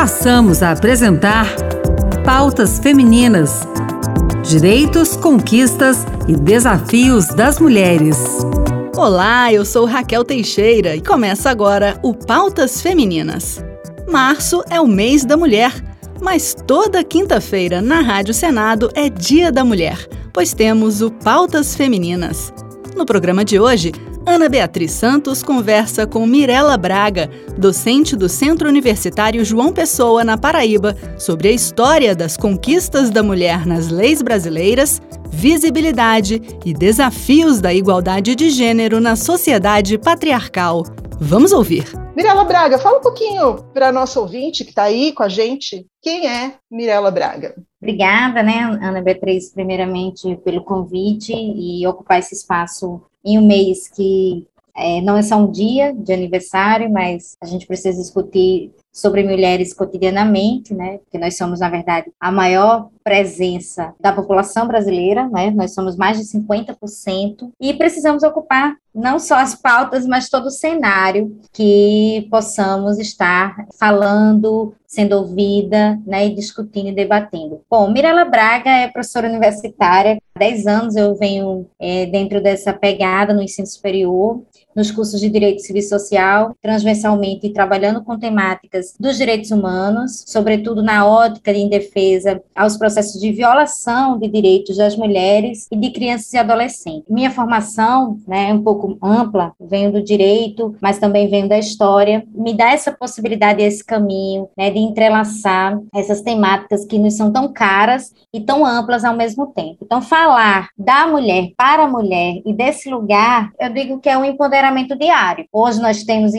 passamos a apresentar Pautas Femininas: Direitos, Conquistas e Desafios das Mulheres. Olá, eu sou Raquel Teixeira e começa agora o Pautas Femininas. Março é o mês da mulher, mas toda quinta-feira na Rádio Senado é Dia da Mulher, pois temos o Pautas Femininas. No programa de hoje, Ana Beatriz Santos conversa com Mirela Braga, docente do Centro Universitário João Pessoa, na Paraíba, sobre a história das conquistas da mulher nas leis brasileiras, visibilidade e desafios da igualdade de gênero na sociedade patriarcal. Vamos ouvir. Mirela Braga, fala um pouquinho para nosso ouvinte que está aí com a gente. Quem é Mirela Braga? Obrigada, né, Ana Beatriz, primeiramente pelo convite e ocupar esse espaço em um mês que é, não é só um dia de aniversário, mas a gente precisa discutir sobre mulheres cotidianamente, né? Porque nós somos, na verdade, a maior presença da população brasileira, né? Nós somos mais de 50% e precisamos ocupar não só as pautas, mas todo o cenário que possamos estar falando, sendo ouvida, né, e discutindo e debatendo. Bom, Mirela Braga é professora universitária, há 10 anos eu venho é, dentro dessa pegada no ensino superior, nos cursos de Direito Civil e Social, transversalmente trabalhando com temáticas dos direitos humanos, sobretudo na ótica em defesa aos processos de violação de direitos das mulheres e de crianças e adolescentes. Minha formação né, é um pouco ampla, venho do direito, mas também venho da história, me dá essa possibilidade, esse caminho né, de entrelaçar essas temáticas que nos são tão caras e tão amplas ao mesmo tempo. Então, falar da mulher para a mulher e desse lugar, eu digo que é um empoderamento empoderamento diário. Hoje nós temos,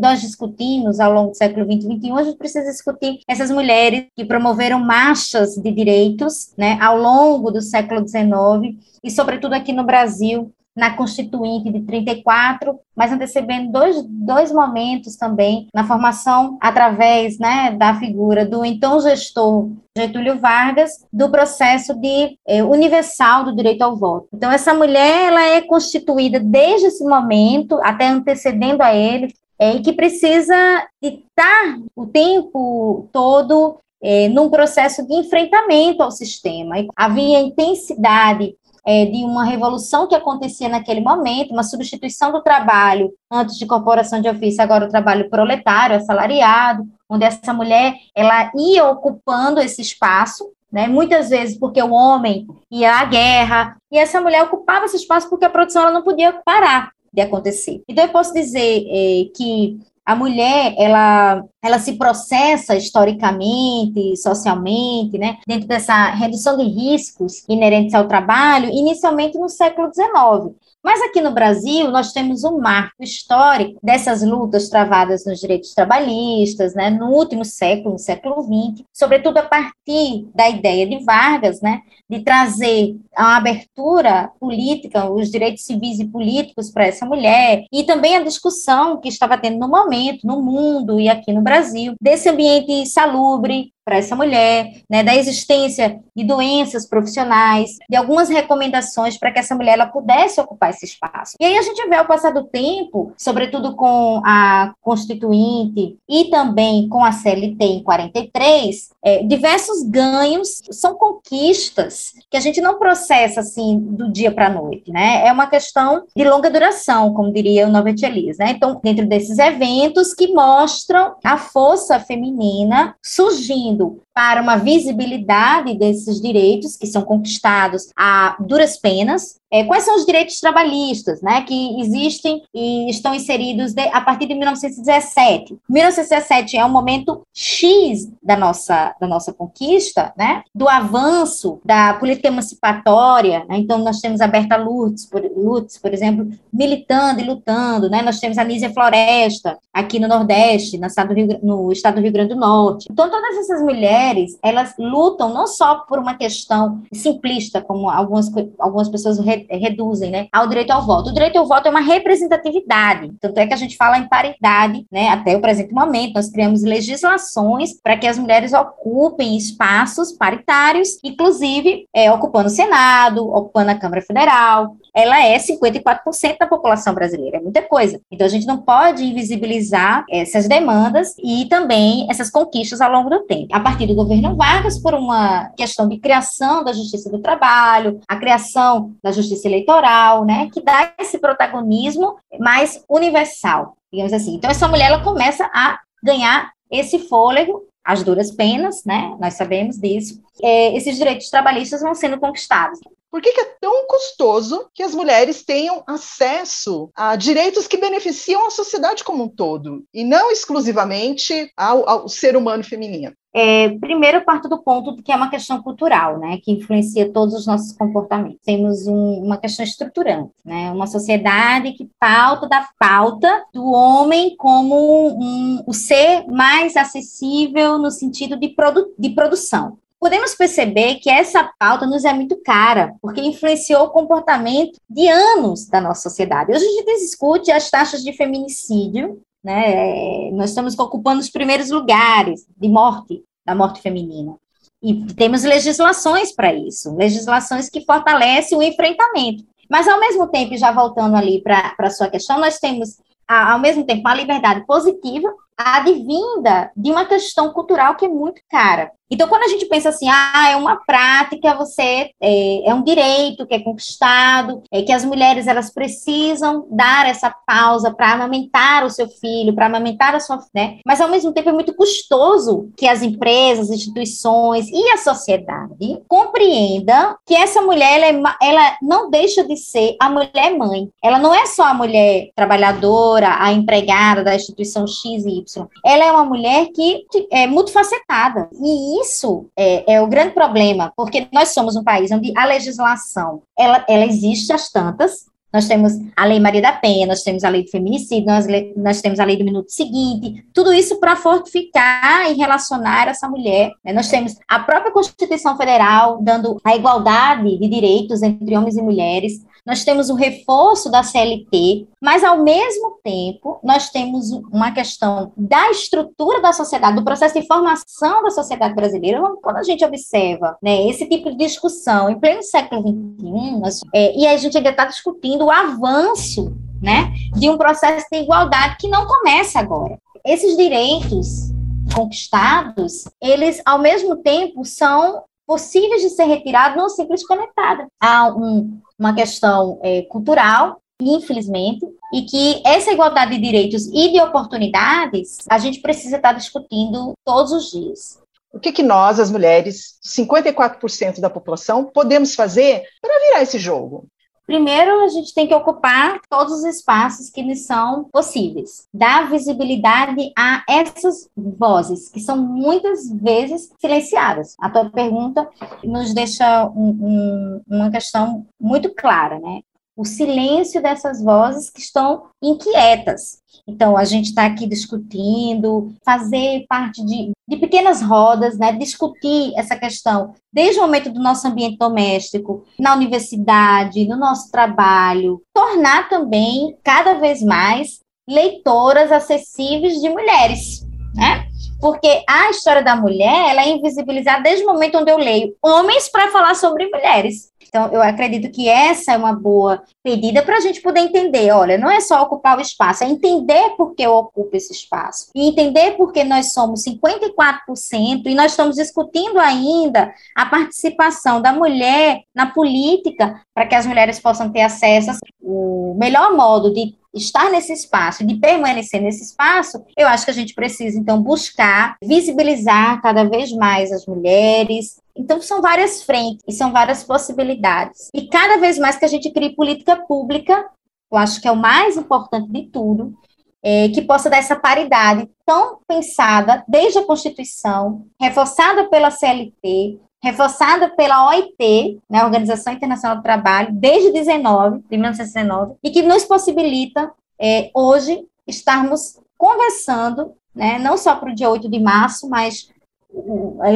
nós discutimos ao longo do século XX e XXI, a gente precisa discutir essas mulheres que promoveram marchas de direitos né, ao longo do século XIX e, sobretudo, aqui no Brasil, na Constituinte de 34, mas antecedendo dois, dois momentos também na formação através né, da figura do então gestor Getúlio Vargas do processo de eh, universal do direito ao voto. Então essa mulher ela é constituída desde esse momento até antecedendo a ele é, e que precisa estar o tempo todo é, num processo de enfrentamento ao sistema. Havia intensidade é, de uma revolução que acontecia naquele momento, uma substituição do trabalho antes de corporação de ofício, agora o trabalho proletário, assalariado, onde essa mulher ela ia ocupando esse espaço, né, muitas vezes porque o homem ia à guerra, e essa mulher ocupava esse espaço porque a produção ela não podia parar de acontecer. Então, eu posso dizer é, que a mulher, ela, ela se processa historicamente, socialmente, né, dentro dessa redução de riscos inerentes ao trabalho, inicialmente no século XIX. Mas aqui no Brasil, nós temos um marco histórico dessas lutas travadas nos direitos trabalhistas, né, no último século, no século XX, sobretudo a partir da ideia de Vargas, né, de trazer a abertura política, os direitos civis e políticos para essa mulher, e também a discussão que estava tendo no momento, no mundo e aqui no Brasil, desse ambiente salubre, para essa mulher, né, da existência de doenças profissionais, de algumas recomendações para que essa mulher ela pudesse ocupar esse espaço. E aí a gente vê ao passar do tempo, sobretudo com a Constituinte e também com a CLT em 43, é, diversos ganhos são conquistas que a gente não processa assim do dia para a noite, né? É uma questão de longa duração, como diria o Norbert Elias, né? Então, dentro desses eventos que mostram a força feminina surgindo para uma visibilidade desses direitos que são conquistados a duras penas, é, quais são os direitos trabalhistas, né, que existem e estão inseridos de, a partir de 1917? 1917 é um momento X da nossa, da nossa conquista, né, do avanço da política emancipatória, né, então nós temos a Berta Lutz, por, Lutz, por exemplo, militando e lutando, né, nós temos a Nízia Floresta, aqui no Nordeste, no estado, do Rio, no estado do Rio Grande do Norte. Então, todas essas mulheres, elas lutam não só por uma questão simplista, como algumas, algumas pessoas re, reduzem, né, ao direito ao voto. O direito ao voto é uma representatividade, tanto é que a gente fala em paridade, né, até o presente momento, nós criamos legislações para que as mulheres ocupem espaços paritários, inclusive é, ocupando o Senado, ocupando a Câmara Federal, ela é 54% da população brasileira, é muita coisa. Então a gente não pode invisibilizar essas demandas e também essas conquistas ao longo do tempo. A partir do governo Vargas, por uma questão de criação da Justiça do Trabalho, a criação da Justiça Eleitoral, né, que dá esse protagonismo mais universal, digamos assim. Então essa mulher ela começa a ganhar esse fôlego as duras penas, né? Nós sabemos disso. É, esses direitos trabalhistas vão sendo conquistados. Por que, que, é tão custoso que as mulheres tenham acesso a direitos que beneficiam a sociedade como um todo, e não exclusivamente ao, ao ser humano feminino? É, primeiro, parto do ponto de que é uma questão cultural, né, que influencia todos os nossos comportamentos. Temos um, uma questão estruturante, né, uma sociedade que pauta da pauta do homem como um, o ser mais acessível no sentido de, produ de produção podemos perceber que essa pauta nos é muito cara, porque influenciou o comportamento de anos da nossa sociedade. Hoje a gente discute as taxas de feminicídio, né? Nós estamos ocupando os primeiros lugares de morte, da morte feminina. E temos legislações para isso, legislações que fortalecem o enfrentamento. Mas, ao mesmo tempo, já voltando ali para a sua questão, nós temos, ao mesmo tempo, uma liberdade positiva, advinda de uma questão cultural que é muito cara. Então, quando a gente pensa assim, ah, é uma prática, você é, é, um direito que é conquistado, é que as mulheres elas precisam dar essa pausa para amamentar o seu filho, para amamentar a sua, né? Mas ao mesmo tempo é muito custoso que as empresas, as instituições e a sociedade compreendam que essa mulher ela, é, ela não deixa de ser a mulher mãe. Ela não é só a mulher trabalhadora, a empregada da instituição X e Y. Ela é uma mulher que é multifacetada. E isso é, é, o grande problema, porque nós somos um país onde a legislação, ela, ela existe às tantas, nós temos a Lei Maria da Penha, nós temos a Lei do Feminicídio, nós, nós temos a Lei do Minuto Seguinte, tudo isso para fortificar e relacionar essa mulher. Né? Nós temos a própria Constituição Federal dando a igualdade de direitos entre homens e mulheres, nós temos o reforço da CLT, mas ao mesmo tempo nós temos uma questão da estrutura da sociedade, do processo de formação da sociedade brasileira. Quando a gente observa né, esse tipo de discussão em pleno século XXI, é, e a gente ainda está discutindo o avanço né, de um processo de igualdade que não começa agora. Esses direitos conquistados, eles ao mesmo tempo são possíveis de ser retirados numa simples conectada. Há um, uma questão é, cultural, infelizmente, e que essa igualdade de direitos e de oportunidades a gente precisa estar discutindo todos os dias. O que, que nós, as mulheres, 54% da população, podemos fazer para virar esse jogo? Primeiro, a gente tem que ocupar todos os espaços que lhes são possíveis. Dar visibilidade a essas vozes, que são muitas vezes silenciadas. A tua pergunta nos deixa um, um, uma questão muito clara, né? O silêncio dessas vozes que estão inquietas. Então, a gente está aqui discutindo, fazer parte de, de pequenas rodas, né? discutir essa questão desde o momento do nosso ambiente doméstico, na universidade, no nosso trabalho, tornar também cada vez mais leitoras acessíveis de mulheres, né? Porque a história da mulher, ela é invisibilizada desde o momento onde eu leio homens para falar sobre mulheres. Então, eu acredito que essa é uma boa pedida para a gente poder entender. Olha, não é só ocupar o espaço, é entender por que eu ocupo esse espaço. E entender por que nós somos 54% e nós estamos discutindo ainda a participação da mulher na política para que as mulheres possam ter acesso. O melhor modo de estar nesse espaço, de permanecer nesse espaço, eu acho que a gente precisa, então, buscar visibilizar cada vez mais as mulheres, então, são várias frentes e são várias possibilidades. E cada vez mais que a gente crie política pública, eu acho que é o mais importante de tudo, é, que possa dar essa paridade tão pensada desde a Constituição, reforçada pela CLT, reforçada pela OIT, né, Organização Internacional do Trabalho, desde 19, de 1919, e que nos possibilita, é, hoje, estarmos conversando, né, não só para o dia 8 de março, mas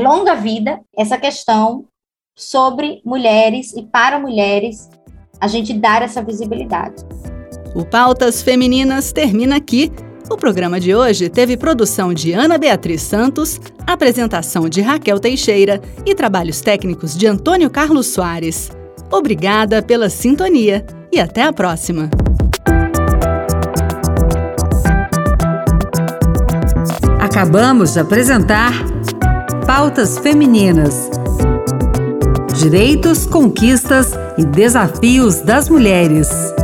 longa vida essa questão sobre mulheres e para mulheres a gente dar essa visibilidade. O Pautas Femininas termina aqui. O programa de hoje teve produção de Ana Beatriz Santos, apresentação de Raquel Teixeira e trabalhos técnicos de Antônio Carlos Soares. Obrigada pela sintonia e até a próxima! Acabamos de apresentar Pautas Femininas. Direitos, conquistas e desafios das mulheres.